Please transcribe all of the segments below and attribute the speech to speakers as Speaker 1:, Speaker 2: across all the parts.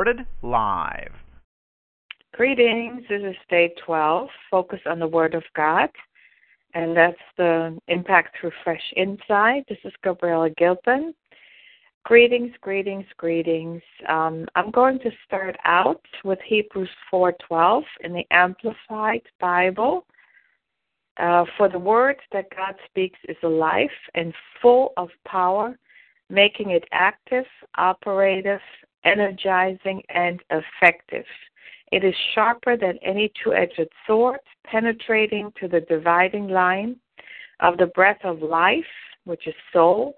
Speaker 1: Recorded live.
Speaker 2: Greetings. This is day 12. Focus on the Word of God. And that's the Impact Through Fresh Insight. This is Gabriella Gilpin. Greetings, greetings, greetings. Um, I'm going to start out with Hebrews 4:12 in the Amplified Bible. Uh, For the word that God speaks is alive and full of power, making it active, operative, energizing, and effective. It is sharper than any two-edged sword, penetrating to the dividing line of the breath of life, which is soul,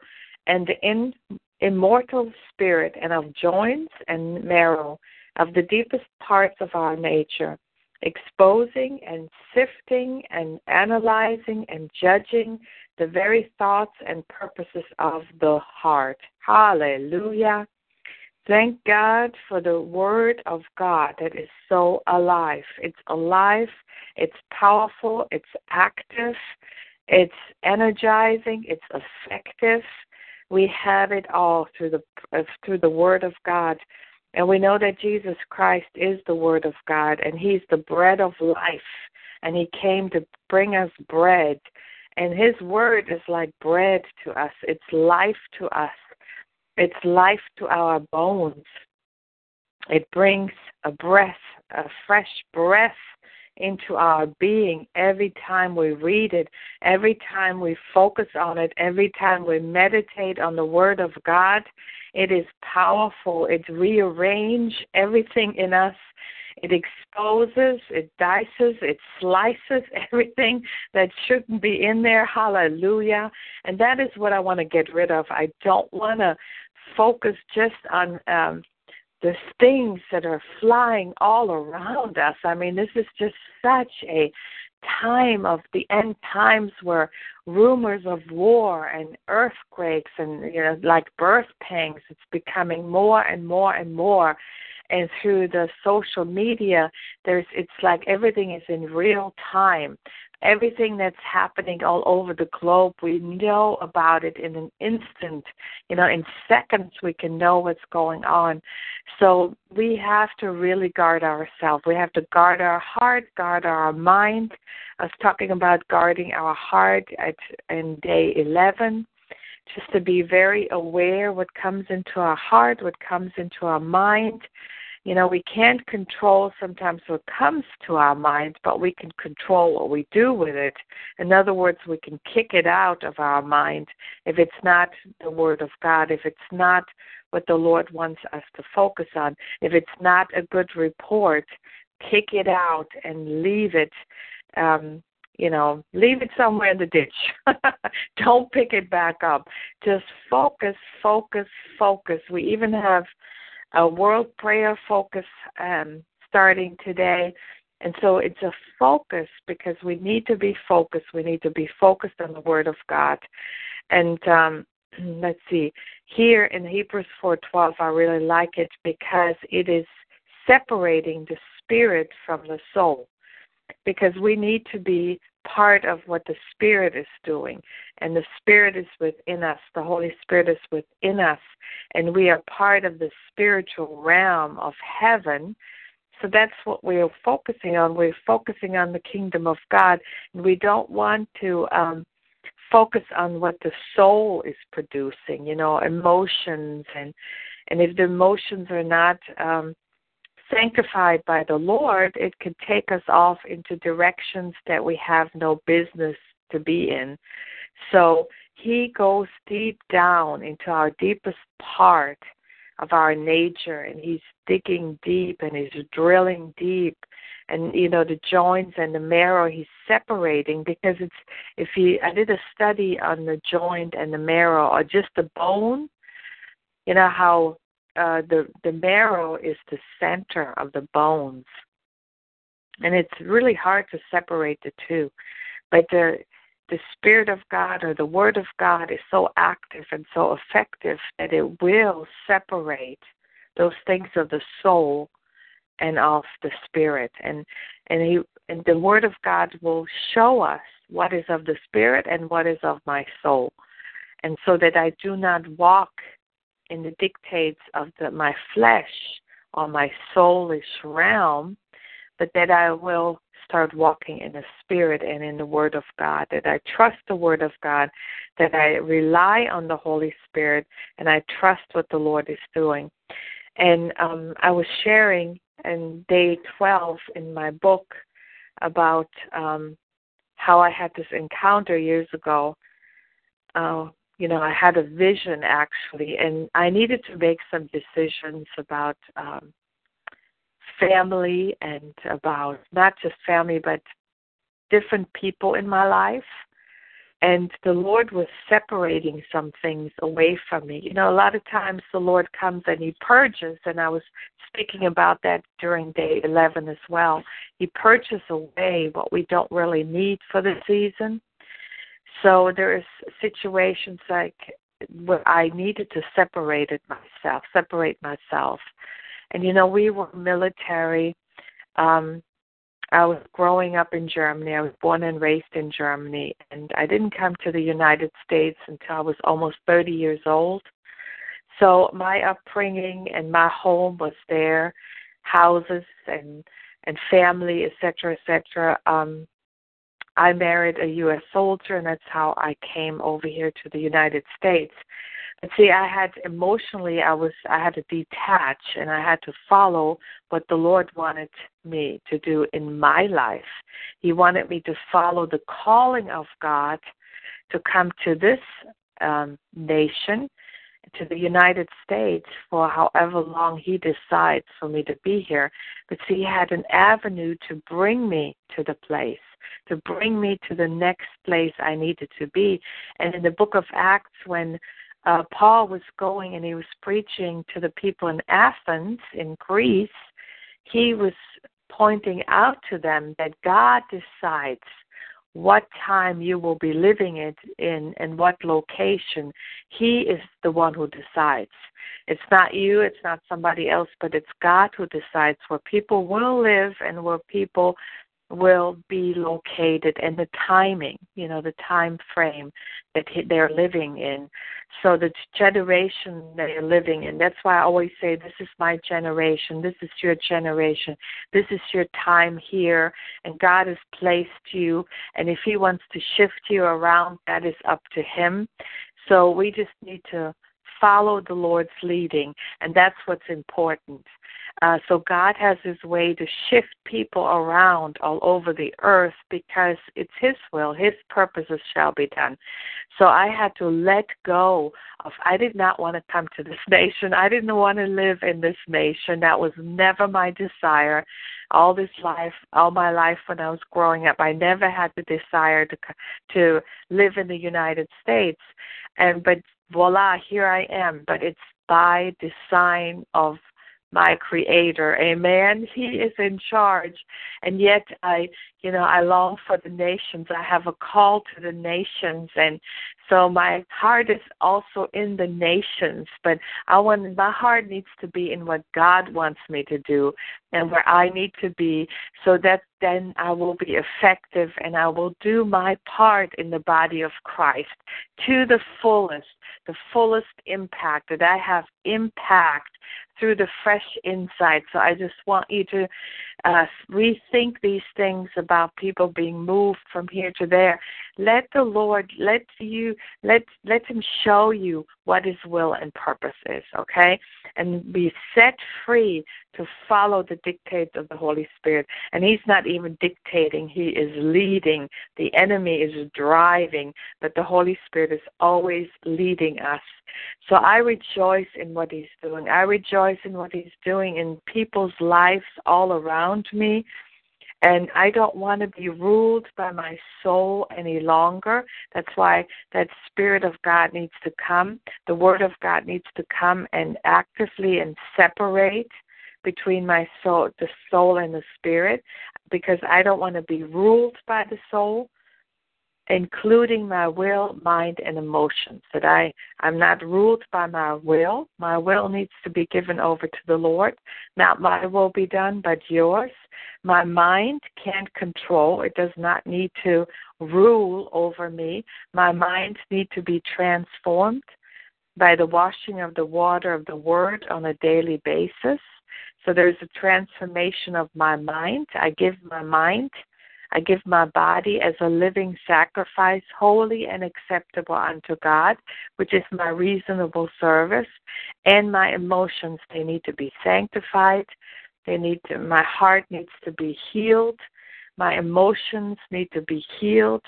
Speaker 2: and the in, immortal spirit, and of joints and marrow, of the deepest parts of our nature, exposing and sifting and analyzing and judging the very thoughts and purposes of the heart. Hallelujah. Thank God for the Word of God that is so alive. It's alive, it's powerful, it's active, it's energizing, it's effective. We have it all through the uh, through the Word of God, and we know that Jesus Christ is the Word of God, and He's the bread of life, and He came to bring us bread, and His Word is like bread to us. It's life to us. It's life to our bones. It brings a breath, a fresh breath into our being every time we read it, every time we focus on it, every time we meditate on the Word of God. It is powerful. It rearranges everything in us. It exposes, it dices, it slices everything that shouldn't be in there. Hallelujah. And that is what I want to get rid of. I don't want to focus just on um, the things that are flying all around us. I mean, this is just such a time of the end times where rumors of war and earthquakes and you know like birth pangs it's becoming more and more and more and through the social media there's it's like everything is in real time everything that's happening all over the globe. We know about it in an instant. You know, in seconds we can know what's going on. So we have to really guard ourselves. We have to guard our heart, guard our mind. I was talking about guarding our heart at in day 11 just to be very aware what comes into our heart, what comes into our mind, you know, we can't control sometimes what comes to our minds, but we can control what we do with it. In other words, we can kick it out of our mind if it's not the Word of God, if it's not what the Lord wants us to focus on, if it's not a good report, kick it out and leave it. Um, you know, leave it somewhere in the ditch. Don't pick it back up. Just focus, focus, focus. We even have a world prayer focus um, starting today. And so it's a focus because we need to be focused. We need to be focused on the Word of God. And um, let's see, here in Hebrews 4:12, I really like it because it is separating the spirit from the soul. Because we need to be part of what the Spirit is doing. And the Spirit is within us. The Holy Spirit is within us. And we are part of the spiritual realm of heaven. So that's what we're focusing on. We're focusing on the kingdom of God. And we don't want to um, focus on what the soul is producing, you know, emotions and and if the emotions are not um, sanctified by the Lord, it can take us off into directions that we have no business to be in. So he goes deep down into our deepest part of our nature and he's digging deep and he's drilling deep and you know the joints and the marrow he's separating because it's if he I did a study on the joint and the marrow or just the bone you know how uh, the the marrow is the center of the bones, and it's really hard to separate the two. But the the Spirit of God or the Word of God is so active and so effective that it will separate those things of the soul and of the spirit. And and he and the Word of God will show us what is of the spirit and what is of my soul. And so that I do not walk in the dictates of the, my flesh or my soulish realm, but that I will start walking in the Spirit and in the Word of God, that I trust the Word of God, that I rely on the Holy Spirit, and I trust what the Lord is doing. And um, I was sharing in day 12 in my book about um, how I had this encounter years ago uh, you know, I had a vision actually, and I needed to make some decisions about um, family and about not just family, but different people in my life. And the Lord was separating some things away from me. You know, a lot of times the Lord comes and He purges, and I was speaking about that during day 11 as well. He purges away what we don't really need for the season so there's situations like where I needed to separate it myself, separate myself. And you know, we were military. Um, I was growing up in Germany. I was born and raised in Germany, and I didn't come to the United States until I was almost 30 years old. So my upbringing and my home was there, houses and and family, etc., etc. Um, I married a U.S. soldier, and that's how I came over here to the United States. But see, I had emotionally, I was, I had to detach, and I had to follow what the Lord wanted me to do in my life. He wanted me to follow the calling of God to come to this um, nation, to the United States for however long He decides for me to be here. But see, He had an avenue to bring me to the place to bring me to the next place I needed to be. And in the book of Acts, when uh, Paul was going and he was preaching to the people in Athens, in Greece, he was pointing out to them that God decides what time you will be living it in and what location. He is the one who decides. It's not you, it's not somebody else, but it's God who decides where people will live and where people will be located and the timing, you know, the time frame that they're living in. So the generation they're living in. That's why I always say, this is my generation. This is your generation. This is your time here. And God has placed you. And if He wants to shift you around, that is up to Him. So we just need to follow the Lord's leading. And that's what's important. Uh, so God has His way to shift people around all over the earth because it's His will, His purposes shall be done. So I had to let go of, I did not want to come to this nation. I didn't want to live in this nation. That was never my desire. All this life, all my life when I was growing up, I never had the desire to to live in the United States. And but voila, here I am. But it's by design of my creator. Amen. He is in charge. And yet i you know i long for the nations. I have a call to the nations. And so my heart is also in the nations. But i want my heart needs to be in what god wants me to do and where i need to be so that then i will be effective and i will do my part in the body of christ to the fullest the fullest impact that i have impact through the fresh insight. So I just want you to uh, rethink these things about people being moved from here to there. Let the Lord let you let let Him show you what His will and purpose is. Okay, and be set free to follow the dictates of the Holy Spirit. And He's not even dictating; He is leading. The enemy is driving, but the Holy Spirit is always leading us. So I rejoice in what He's doing. I rejoice in what He's doing in people's lives all around me. And I don't want to be ruled by my soul any longer. That's why that Spirit of God needs to come. The Word of God needs to come and actively and separate between my soul, the soul and the spirit, because I don't want to be ruled by the soul including my will, mind, and emotions. That I, I'm not ruled by my will. My will needs to be given over to the Lord. Not my will be done, but yours. My mind can't control. It does not need to rule over me. My mind needs to be transformed by the washing of the water of the Word on a daily basis. So there's a transformation of my mind. I give my mind I give my body as a living sacrifice, holy and acceptable unto God, which is my reasonable service. And my emotions, they need to be sanctified. They need to, my heart needs to be healed. My emotions need to be healed.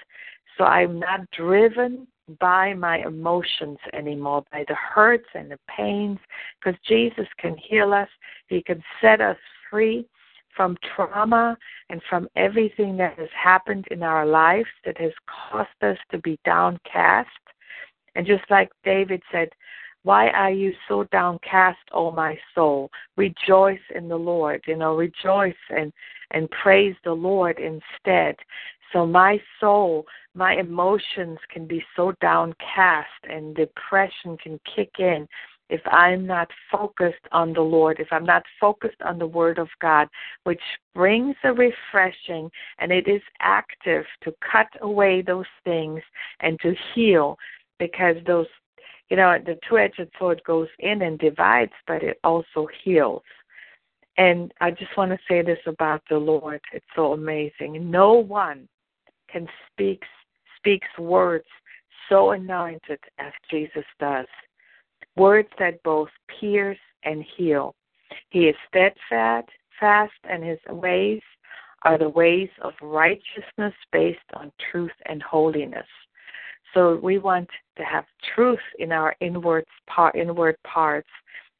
Speaker 2: So I'm not driven by my emotions anymore, by the hurts and the pains, because Jesus can heal us. He can set us free from trauma and from everything that has happened in our lives that has caused us to be downcast. And just like David said, why are you so downcast, O my soul? Rejoice in the Lord, you know, rejoice and, and praise the Lord instead. So my soul, my emotions can be so downcast and depression can kick in if I'm not focused on the Lord, if I'm not focused on the Word of God, which brings a refreshing and it is active to cut away those things and to heal because those, you know, the two edged sword goes in and divides, but it also heals. And I just want to say this about the Lord. It's so amazing. No one can speak speaks words so anointed as Jesus does words that both pierce and heal. He is steadfast, fast, and his ways are the ways of righteousness based on truth and holiness. So we want to have truth in our inward, part, inward parts,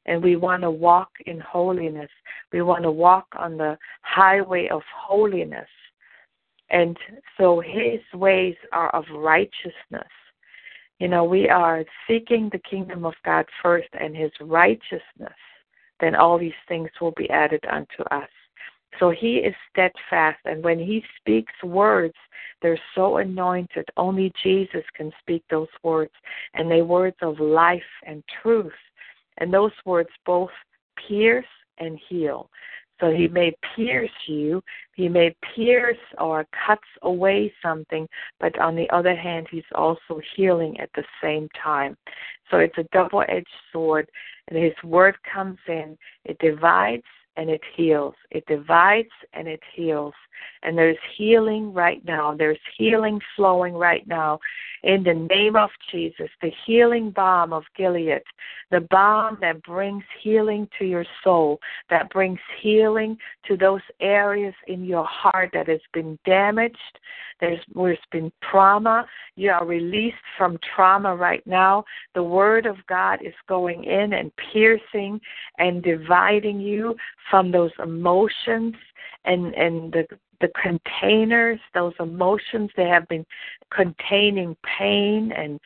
Speaker 2: and we want to walk in holiness. We want to walk on the highway of holiness. And so his ways are of righteousness. You know, we are seeking the kingdom of God first and his righteousness, then all these things will be added unto us. So he is steadfast, and when he speaks words, they're so anointed. Only Jesus can speak those words, and they words of life and truth. And those words both pierce and heal. So he may pierce you, he may pierce or cuts away something, but on the other hand, he's also healing at the same time. So it's a double edged sword, and his word comes in, it divides and it heals. It divides and it heals. And there's healing right now. There's healing flowing right now in the name of Jesus. The healing balm of Gilead, the balm that brings healing to your soul, that brings healing to those areas in your heart that has been damaged. There's, there's been trauma. You are released from trauma right now. The Word of God is going in and piercing and dividing you from those emotions and and the the containers those emotions they have been containing pain and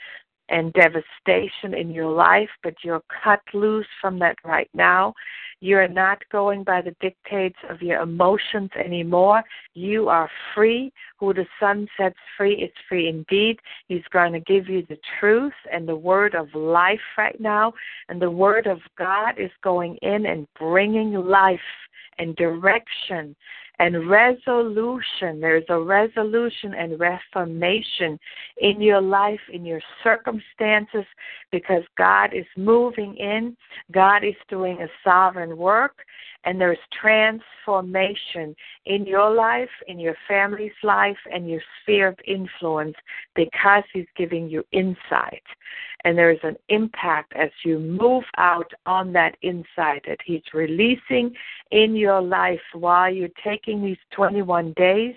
Speaker 2: and devastation in your life, but you're cut loose from that right now. You're not going by the dictates of your emotions anymore. You are free. Who the Son sets free is free indeed. He's going to give you the truth and the word of life right now. And the word of God is going in and bringing life and direction and resolution. There's a resolution and reformation in your life, in your circumstances, because God is moving in. God is doing a sovereign work, and there's transformation in your life, in your family's life, and your sphere of influence because He's giving you insight and there is an impact as you move out on that insight that He's releasing in your life while you're taking these 21 days.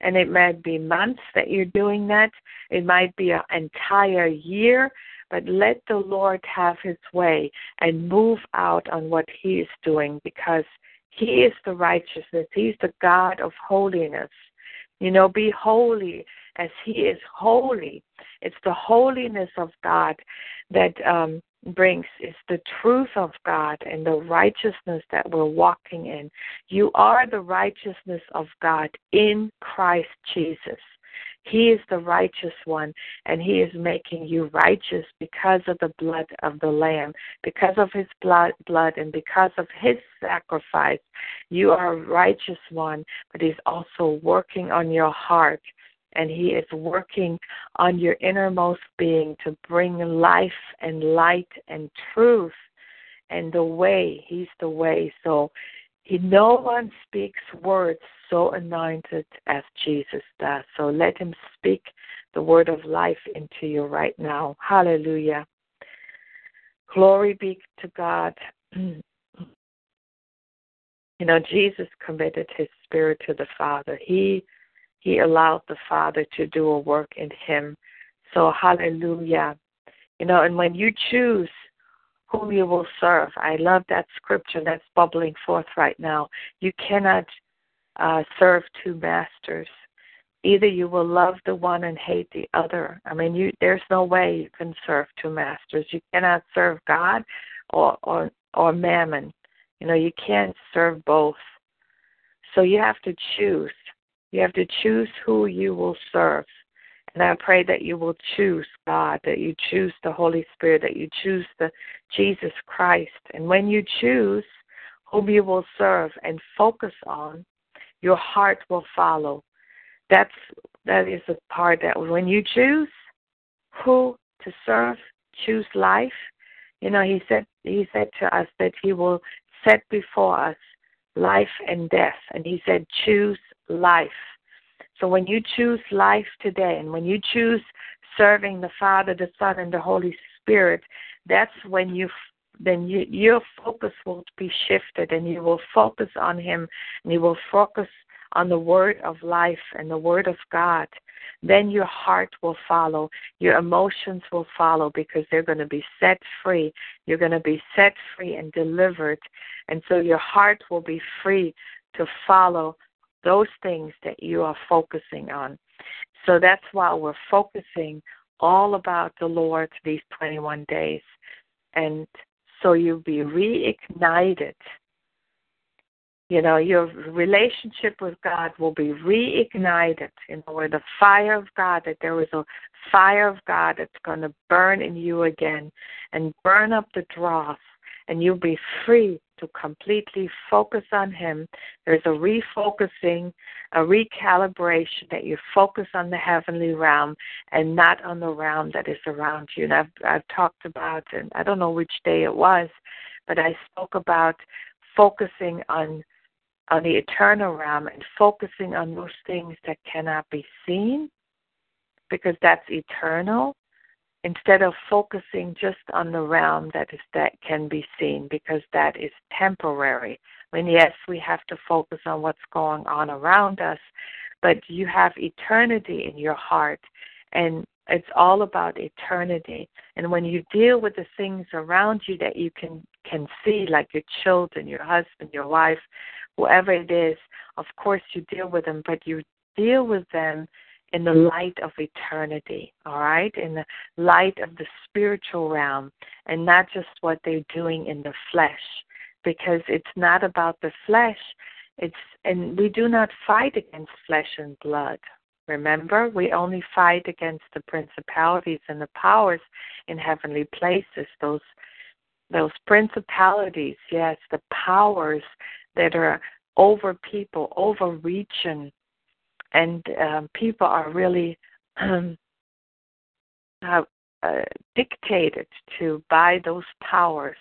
Speaker 2: And it might be months that you're doing that, it might be an entire year, but let the Lord have His way and move out on what He is doing because He is the righteousness. He's the God of holiness. You know, be holy as He is holy. It's the holiness of God that um, brings, is the truth of God and the righteousness that we're walking in. You are the righteousness of God in Christ Jesus. He is the righteous one, and He is making you righteous because of the blood of the Lamb, because of His blood, blood, and because of His sacrifice. You are a righteous one, but He's also working on your heart, and He is working on your innermost being to bring life and light and truth and the way. He's the way. So he, no one speaks words so anointed as Jesus does. So let him speak the word of life into you right now. Hallelujah. Glory be to God. you know, Jesus committed his spirit to the Father. He he allowed the Father to do a work in him. So hallelujah. You know, and when you choose whom you will serve. I love that scripture that's bubbling forth right now. You cannot uh, serve two masters. Either you will love the one and hate the other. I mean, you there's no way you can serve two masters. You cannot serve God or or or mammon. You know, you can't serve both. So you have to choose. You have to choose who you will serve. And I pray that you will choose God, that you choose the Holy Spirit, that you choose the Jesus Christ. And when you choose whom you will serve and focus on, your heart will follow. That's that is the part that when you choose who to serve, choose life. You know, he said he said to us that he will set before us life and death. And he said, choose life. So when you choose life today and when you choose serving the Father, the Son, and the Holy Spirit, that's when you then you, your focus will be shifted and you will focus on Him and you will focus on the Word of life and the Word of God. Then your heart will follow. Your emotions will follow because they're going to be set free. You're going to be set free and delivered. And so your heart will be free to follow those things that you are focusing on. So that's why we're focusing all about the Lord these 21 days. And so you'll be reignited. You know, your relationship with God will be reignited. You know, where the fire of God, that there is a fire of God that's going to burn in you again and burn up the dross and you'll be free to completely focus on Him. There's a refocusing, a recalibration that you focus on the heavenly realm and not on the realm that is around you. And I've, I've talked about, and I don't know which day it was, but I spoke about focusing on on the eternal realm and focusing on those things that cannot be seen because that's eternal instead of focusing just on the realm that is that can be seen because that is temporary. I mean, yes, we have to focus on what's going on around us, but you have eternity in your heart and it's all about eternity. And when you deal with the things around you that you can can see, like your children, your husband, your wife, whoever it is, of course you deal with them, but you deal with them in the light of eternity, all right? In the light of the spiritual realm and not just what they're doing in the flesh because it's not about the flesh. It's and we do not fight against flesh and blood. Remember, we only fight against the principalities and the powers in heavenly places. Those those principalities, yes, the powers that are over people, over region, and um, people are really um, uh, uh, dictated to by those powers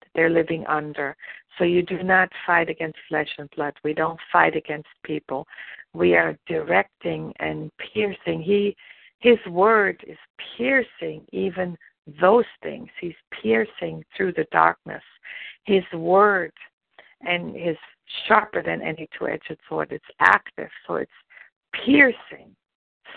Speaker 2: that they're living under. So you do not fight against flesh and blood. We don't fight against people. We are directing and piercing. He, His word is piercing even those things. He's piercing through the darkness. His word and his sharper than any two-edged sword. It's active, so it's piercing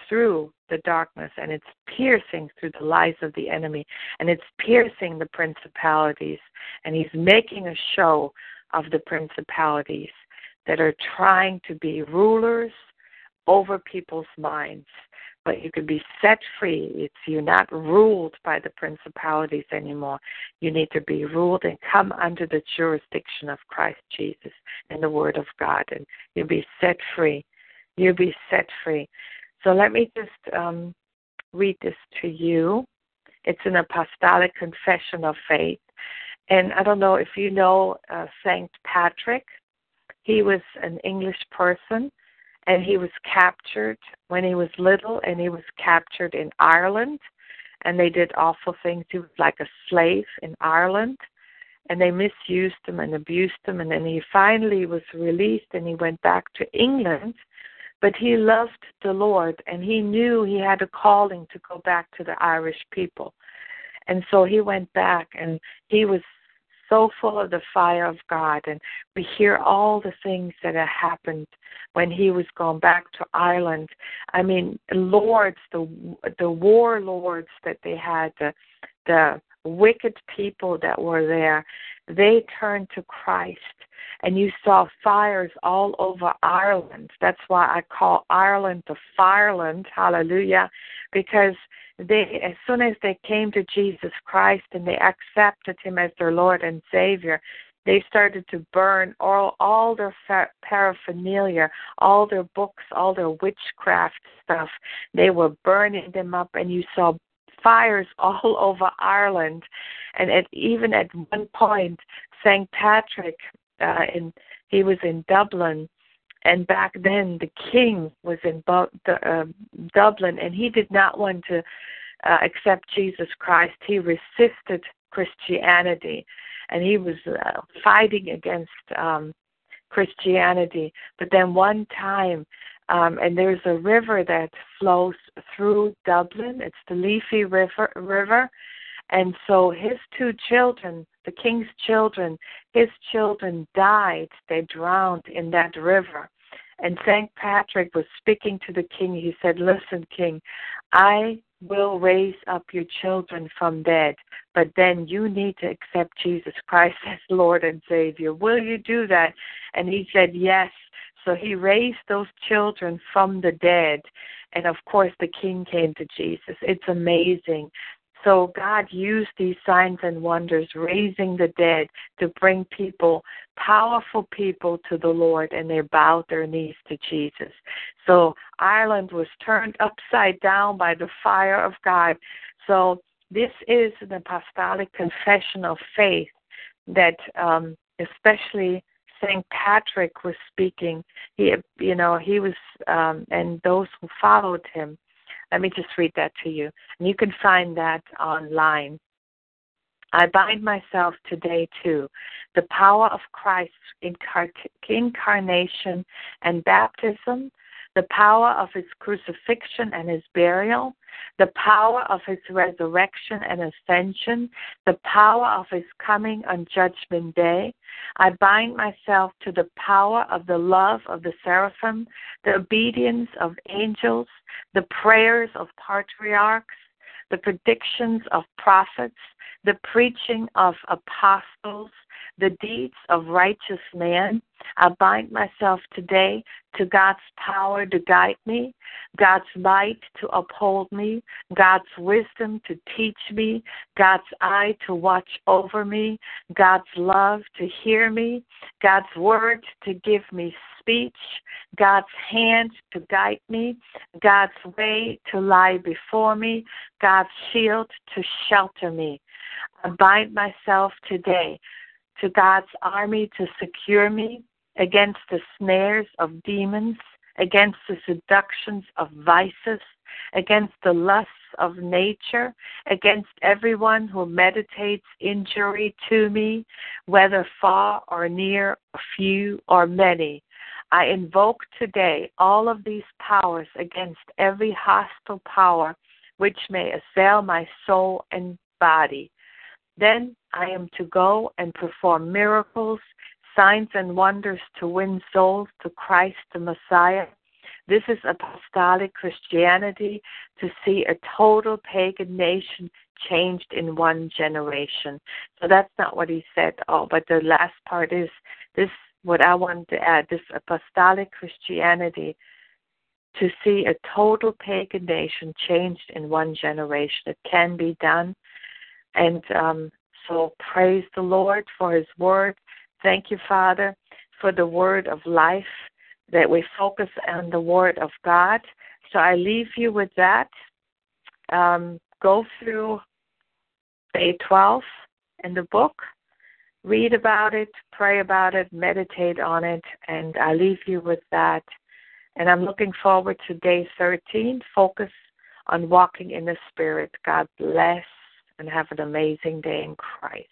Speaker 2: through the darkness and it's piercing through the lies of the enemy and it's piercing the principalities and he's making a show of the principalities that are trying to be rulers over people's minds. But you can be set free. It's you're not ruled by the principalities anymore. You need to be ruled and come under the jurisdiction of Christ Jesus and the Word of God, and you'll be set free. You'll be set free. So let me just um, read this to you. It's an apostolic confession of faith. And I don't know if you know uh, Saint Patrick. He was an English person and he was captured when he was little and he was captured in Ireland and they did awful things. He was like a slave in Ireland and they misused him and abused him and then he finally was released and he went back to England but he loved the Lord and he knew he had a calling to go back to the Irish people. And so he went back and he was so full of the fire of God. And we hear all the things that had happened when he was gone back to Ireland. I mean, lords, the the warlords that they had, the the wicked people that were there, they turned to Christ. And you saw fires all over Ireland. That's why I call Ireland the fireland, hallelujah, because they as soon as they came to Jesus Christ and they accepted him as their Lord and Savior, they started to burn all all their paraphernalia, all their books, all their witchcraft stuff. They were burning them up, and you saw fires all over Ireland. And at, even at one point, St. Patrick, uh, he was in Dublin, and back then the king was in Bu- the, uh, Dublin, and he did not want to uh, accept Jesus Christ. He resisted Christianity, and he was uh, fighting against um, Christianity. But then one time, um, and there's a river that flows through Dublin. It's the Liffey River. River, and so his two children, the king's children, his children died. They drowned in that river. And St. Patrick was speaking to the king. He said, Listen, king, I will raise up your children from dead, but then you need to accept Jesus Christ as Lord and Savior. Will you do that? And he said, Yes. So he raised those children from the dead. And of course, the king came to Jesus. It's amazing. So God used these signs and wonders, raising the dead, to bring people, powerful people, to the Lord, and they bowed their knees to Jesus. So Ireland was turned upside down by the fire of God. So this is an apostolic confession of faith that, um, especially Saint Patrick was speaking. He, you know, he was, um, and those who followed him let me just read that to you. And you can find that online. I bind myself today to the power of Christ's incarnation and baptism, the power of his crucifixion and his burial, the power of his resurrection and ascension, the power of his coming on Judgment Day. I bind myself to the power of the love of the seraphim, the obedience of angels, the prayers of patriarchs, the predictions of prophets, the preaching of apostles, the deeds of righteous men. I bind myself today to God's power to guide me, God's light to uphold me, God's wisdom to teach me, God's eye to watch over me, God's love to hear me, God's word to give me speech, God's hand to guide me, God's way to lie before me, God's shield to shelter me. I bind myself today to God's army to secure me against the snares of demons, against the seductions of vices, against the lusts of nature, against everyone who meditates injury to me, whether far or near, few or many. I invoke today all of these powers against every hostile power which may assail my soul and body. Then I am to go and perform miracles, signs, and wonders to win souls to Christ the Messiah. This is apostolic Christianity to see a total pagan nation changed in one generation. So that's not what he said. Oh, but the last part is this what I want to add this apostolic Christianity to see a total pagan nation changed in one generation. It can be done. And um, so praise the Lord for his word. Thank you, Father, for the word of life, that we focus on the word of God. So I leave you with that. Um, go through day 12 in the book, read about it, pray about it, meditate on it, and I leave you with that. And I'm looking forward to day 13. Focus on walking in the Spirit. God bless and have an amazing day in Christ.